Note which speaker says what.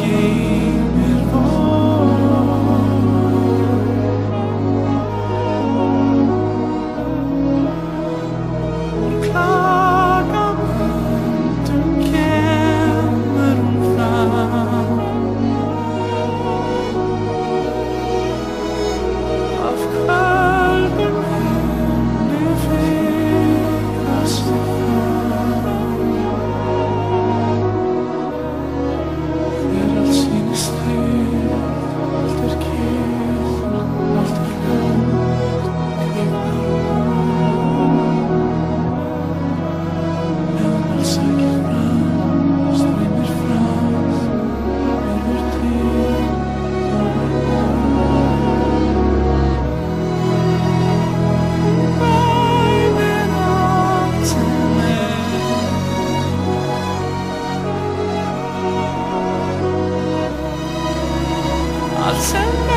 Speaker 1: alguém. sun.